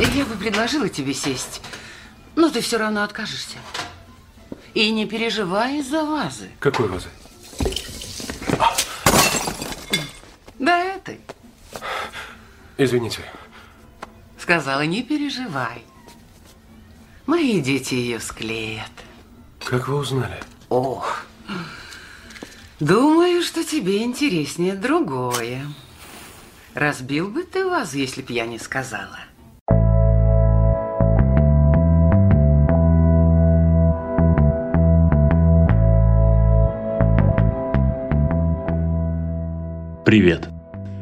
Я бы предложила тебе сесть, но ты все равно откажешься. И не переживай из-за вазы. Какой вазы? Да этой. Извините. Сказала, не переживай. Мои дети ее склеят. Как вы узнали? Ох, думаю, что тебе интереснее другое. Разбил бы ты вазу, если б я не сказала. Привет!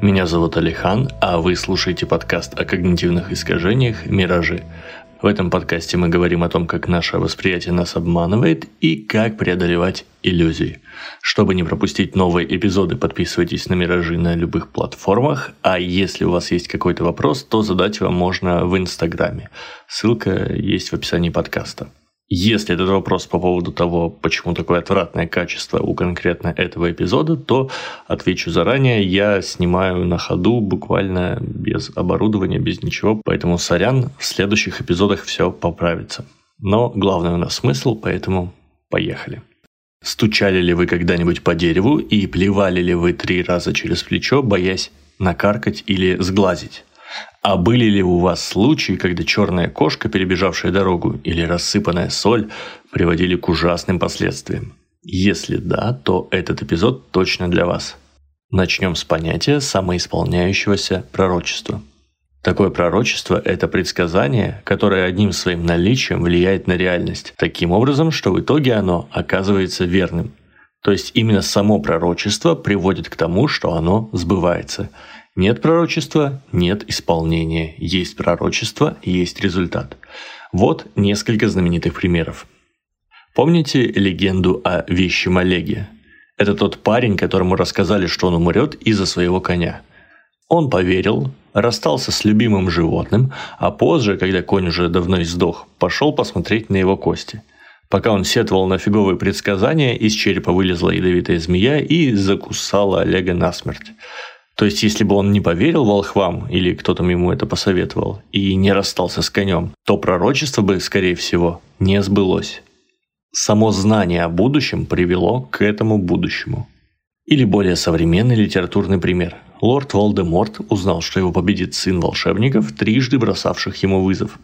Меня зовут Алихан, а вы слушаете подкаст о когнитивных искажениях «Миражи». В этом подкасте мы говорим о том, как наше восприятие нас обманывает и как преодолевать иллюзии. Чтобы не пропустить новые эпизоды, подписывайтесь на «Миражи» на любых платформах, а если у вас есть какой-то вопрос, то задать вам можно в Инстаграме. Ссылка есть в описании подкаста. Если этот вопрос по поводу того, почему такое отвратное качество у конкретно этого эпизода, то отвечу заранее. Я снимаю на ходу буквально без оборудования, без ничего. Поэтому сорян, в следующих эпизодах все поправится. Но главный у нас смысл, поэтому поехали. Стучали ли вы когда-нибудь по дереву и плевали ли вы три раза через плечо, боясь накаркать или сглазить? А были ли у вас случаи, когда черная кошка, перебежавшая дорогу, или рассыпанная соль приводили к ужасным последствиям? Если да, то этот эпизод точно для вас. Начнем с понятия самоисполняющегося пророчества. Такое пророчество – это предсказание, которое одним своим наличием влияет на реальность, таким образом, что в итоге оно оказывается верным. То есть именно само пророчество приводит к тому, что оно сбывается – нет пророчества – нет исполнения. Есть пророчество – есть результат. Вот несколько знаменитых примеров. Помните легенду о вещем Олеге? Это тот парень, которому рассказали, что он умрет из-за своего коня. Он поверил, расстался с любимым животным, а позже, когда конь уже давно издох, пошел посмотреть на его кости. Пока он сетовал на фиговые предсказания, из черепа вылезла ядовитая змея и закусала Олега насмерть. То есть, если бы он не поверил волхвам, или кто-то ему это посоветовал, и не расстался с конем, то пророчество бы, скорее всего, не сбылось. Само знание о будущем привело к этому будущему. Или более современный литературный пример. Лорд Волдеморт узнал, что его победит сын волшебников, трижды бросавших ему вызов.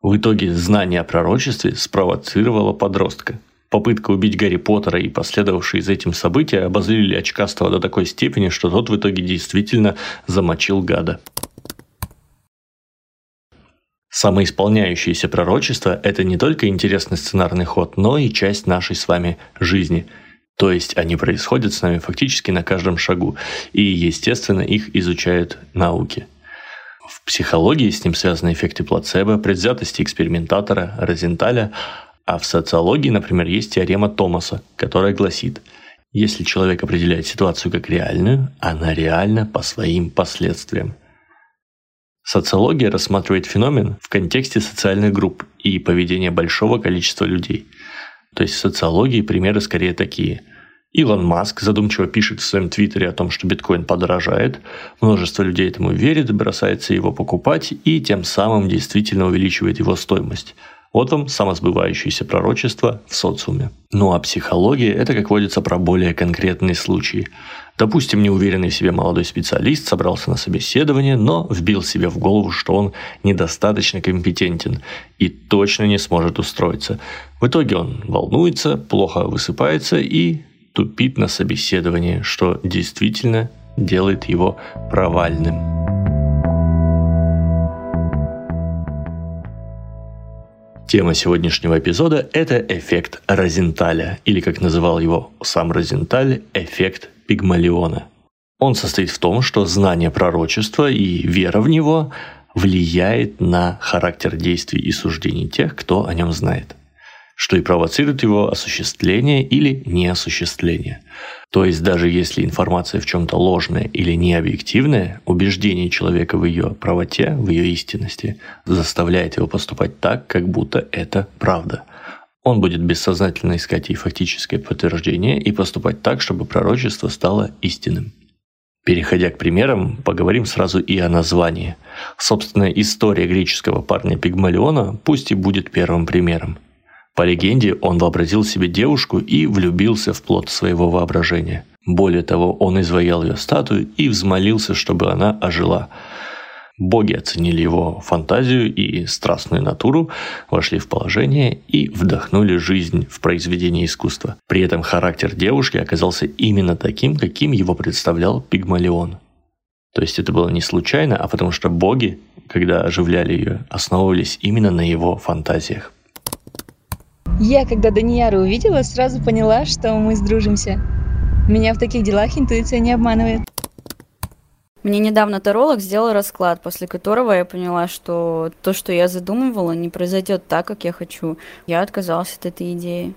В итоге знание о пророчестве спровоцировало подростка – Попытка убить Гарри Поттера и последовавшие за этим события обозлили очкастого до такой степени, что тот в итоге действительно замочил гада. Самоисполняющиеся пророчества – это не только интересный сценарный ход, но и часть нашей с вами жизни. То есть они происходят с нами фактически на каждом шагу, и, естественно, их изучают науки. В психологии с ним связаны эффекты плацебо, предвзятости экспериментатора, Розенталя, а в социологии, например, есть теорема Томаса, которая гласит, если человек определяет ситуацию как реальную, она реальна по своим последствиям. Социология рассматривает феномен в контексте социальных групп и поведения большого количества людей. То есть в социологии примеры скорее такие. Илон Маск задумчиво пишет в своем твиттере о том, что биткоин подорожает, множество людей этому верит, бросается его покупать и тем самым действительно увеличивает его стоимость – вам самосбывающееся пророчество в социуме. Ну а психология – это, как водится, про более конкретные случаи. Допустим, неуверенный в себе молодой специалист собрался на собеседование, но вбил себе в голову, что он недостаточно компетентен и точно не сможет устроиться. В итоге он волнуется, плохо высыпается и тупит на собеседовании, что действительно делает его провальным. Тема сегодняшнего эпизода – это эффект Розенталя, или, как называл его сам Розенталь, эффект Пигмалиона. Он состоит в том, что знание пророчества и вера в него влияет на характер действий и суждений тех, кто о нем знает что и провоцирует его осуществление или неосуществление. То есть даже если информация в чем-то ложная или необъективная, убеждение человека в ее правоте, в ее истинности заставляет его поступать так, как будто это правда. Он будет бессознательно искать ей фактическое подтверждение и поступать так, чтобы пророчество стало истинным. Переходя к примерам, поговорим сразу и о названии. Собственно, история греческого парня Пигмалиона пусть и будет первым примером. По легенде, он вообразил себе девушку и влюбился в плод своего воображения. Более того, он изваял ее статую и взмолился, чтобы она ожила. Боги оценили его фантазию и страстную натуру, вошли в положение и вдохнули жизнь в произведение искусства. При этом характер девушки оказался именно таким, каким его представлял Пигмалион. То есть это было не случайно, а потому что боги, когда оживляли ее, основывались именно на его фантазиях. Я, когда Данияру увидела, сразу поняла, что мы сдружимся. Меня в таких делах интуиция не обманывает. Мне недавно таролог сделал расклад, после которого я поняла, что то, что я задумывала, не произойдет так, как я хочу. Я отказалась от этой идеи.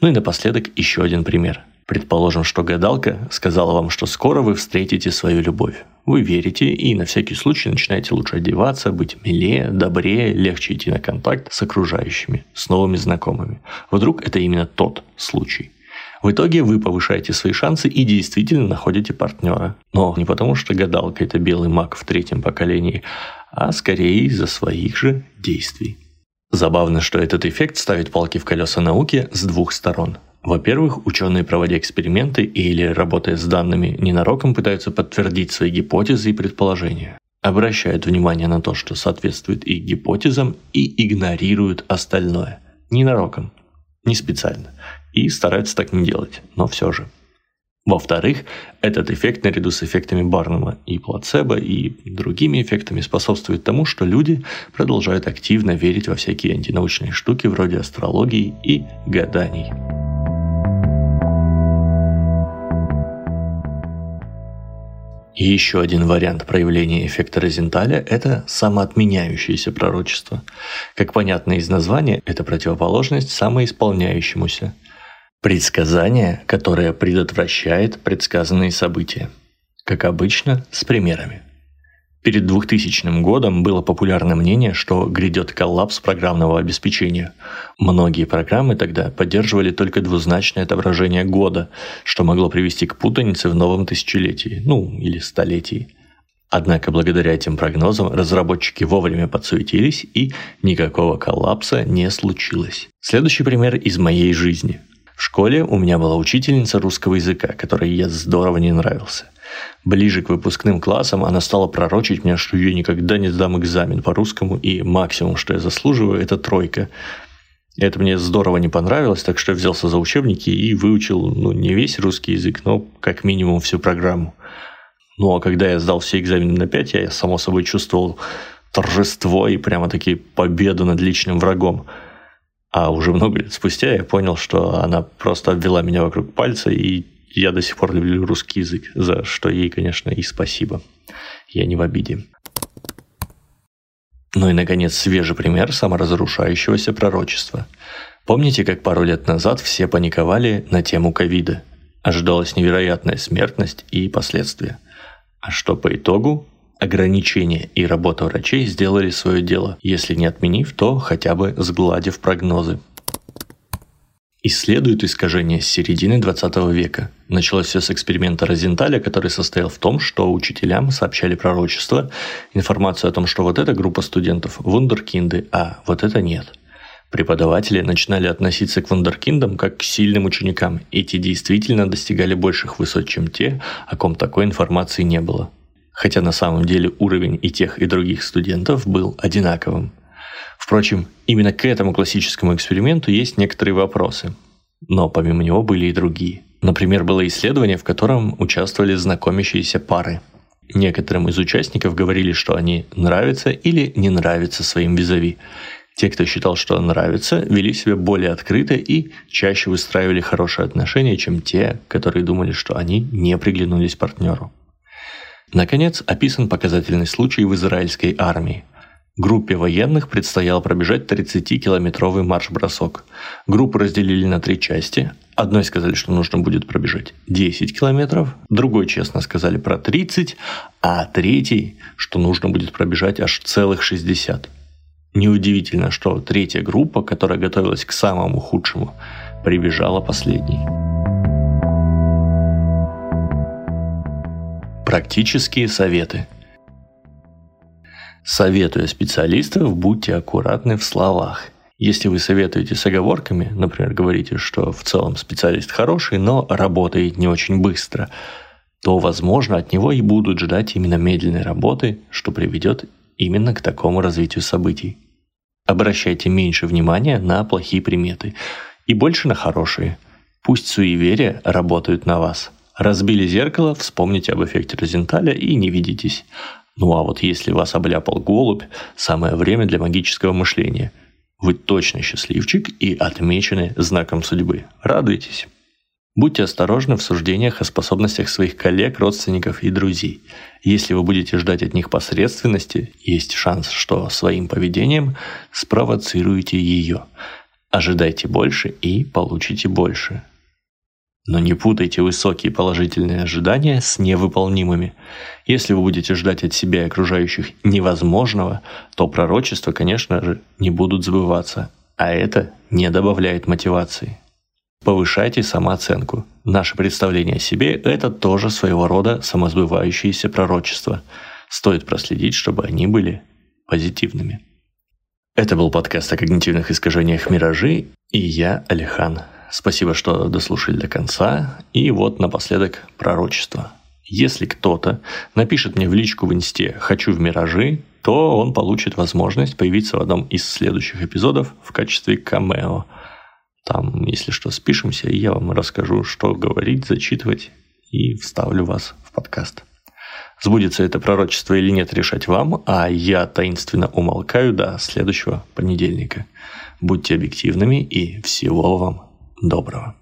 Ну и напоследок еще один пример. Предположим, что гадалка сказала вам, что скоро вы встретите свою любовь. Вы верите и на всякий случай начинаете лучше одеваться, быть милее, добрее, легче идти на контакт с окружающими, с новыми знакомыми. Вдруг это именно тот случай – в итоге вы повышаете свои шансы и действительно находите партнера. Но не потому, что гадалка – это белый маг в третьем поколении, а скорее из-за своих же действий. Забавно, что этот эффект ставит палки в колеса науки с двух сторон. Во-первых, ученые, проводя эксперименты или работая с данными, ненароком пытаются подтвердить свои гипотезы и предположения. Обращают внимание на то, что соответствует их гипотезам и игнорируют остальное. Ненароком, не специально и стараются так не делать, но все же. Во-вторых, этот эффект наряду с эффектами Барнума и плацебо и другими эффектами способствует тому, что люди продолжают активно верить во всякие антинаучные штуки вроде астрологии и гаданий. И еще один вариант проявления эффекта Розенталя – это самоотменяющееся пророчество. Как понятно из названия, это противоположность самоисполняющемуся – Предсказание, которое предотвращает предсказанные события. Как обычно, с примерами. Перед 2000 годом было популярное мнение, что грядет коллапс программного обеспечения. Многие программы тогда поддерживали только двузначное отображение года, что могло привести к путанице в новом тысячелетии, ну или столетии. Однако благодаря этим прогнозам разработчики вовремя подсуетились и никакого коллапса не случилось. Следующий пример из моей жизни – в школе у меня была учительница русского языка, которой я здорово не нравился. Ближе к выпускным классам она стала пророчить мне, что я никогда не сдам экзамен по русскому, и максимум, что я заслуживаю, это тройка. Это мне здорово не понравилось, так что я взялся за учебники и выучил, ну, не весь русский язык, но как минимум всю программу. Ну, а когда я сдал все экзамены на 5, я, само собой, чувствовал торжество и прямо-таки победу над личным врагом – а уже много лет спустя я понял, что она просто обвела меня вокруг пальца, и я до сих пор люблю русский язык, за что ей, конечно, и спасибо. Я не в обиде. Ну и, наконец, свежий пример саморазрушающегося пророчества. Помните, как пару лет назад все паниковали на тему ковида? Ожидалась невероятная смертность и последствия. А что по итогу? Ограничения и работа врачей сделали свое дело, если не отменив, то хотя бы сгладив прогнозы. Исследуют искажения с середины 20 века. Началось все с эксперимента Розенталя, который состоял в том, что учителям сообщали пророчество, информацию о том, что вот эта группа студентов – вундеркинды, а вот это нет. Преподаватели начинали относиться к вундеркиндам как к сильным ученикам, и те действительно достигали больших высот, чем те, о ком такой информации не было хотя на самом деле уровень и тех, и других студентов был одинаковым. Впрочем, именно к этому классическому эксперименту есть некоторые вопросы. Но помимо него были и другие. Например, было исследование, в котором участвовали знакомящиеся пары. Некоторым из участников говорили, что они нравятся или не нравятся своим визави. Те, кто считал, что нравится, вели себя более открыто и чаще выстраивали хорошие отношения, чем те, которые думали, что они не приглянулись партнеру. Наконец, описан показательный случай в израильской армии. Группе военных предстояло пробежать 30-километровый марш-бросок. Группу разделили на три части. Одной сказали, что нужно будет пробежать 10 километров, другой честно сказали про 30, а третий, что нужно будет пробежать аж целых 60. Неудивительно, что третья группа, которая готовилась к самому худшему, прибежала последней. Практические советы. Советуя специалистов, будьте аккуратны в словах. Если вы советуете с оговорками, например, говорите, что в целом специалист хороший, но работает не очень быстро, то, возможно, от него и будут ждать именно медленной работы, что приведет именно к такому развитию событий. Обращайте меньше внимания на плохие приметы и больше на хорошие. Пусть суеверия работают на вас – Разбили зеркало, вспомните об эффекте Розенталя и не видитесь. Ну а вот если вас обляпал голубь, самое время для магического мышления. Вы точно счастливчик и отмечены знаком судьбы. Радуйтесь. Будьте осторожны в суждениях о способностях своих коллег, родственников и друзей. Если вы будете ждать от них посредственности, есть шанс, что своим поведением спровоцируете ее. Ожидайте больше и получите больше. Но не путайте высокие положительные ожидания с невыполнимыми. Если вы будете ждать от себя и окружающих невозможного, то пророчества, конечно же, не будут забываться, а это не добавляет мотивации. Повышайте самооценку. Наше представление о себе – это тоже своего рода самосбывающиеся пророчества. Стоит проследить, чтобы они были позитивными. Это был подкаст о когнитивных искажениях «Миражи» и я, Алихан. Спасибо, что дослушали до конца. И вот напоследок пророчество. Если кто-то напишет мне в личку в инсте «хочу в миражи», то он получит возможность появиться в одном из следующих эпизодов в качестве камео. Там, если что, спишемся, и я вам расскажу, что говорить, зачитывать, и вставлю вас в подкаст. Сбудется это пророчество или нет, решать вам, а я таинственно умолкаю до следующего понедельника. Будьте объективными и всего вам доброго.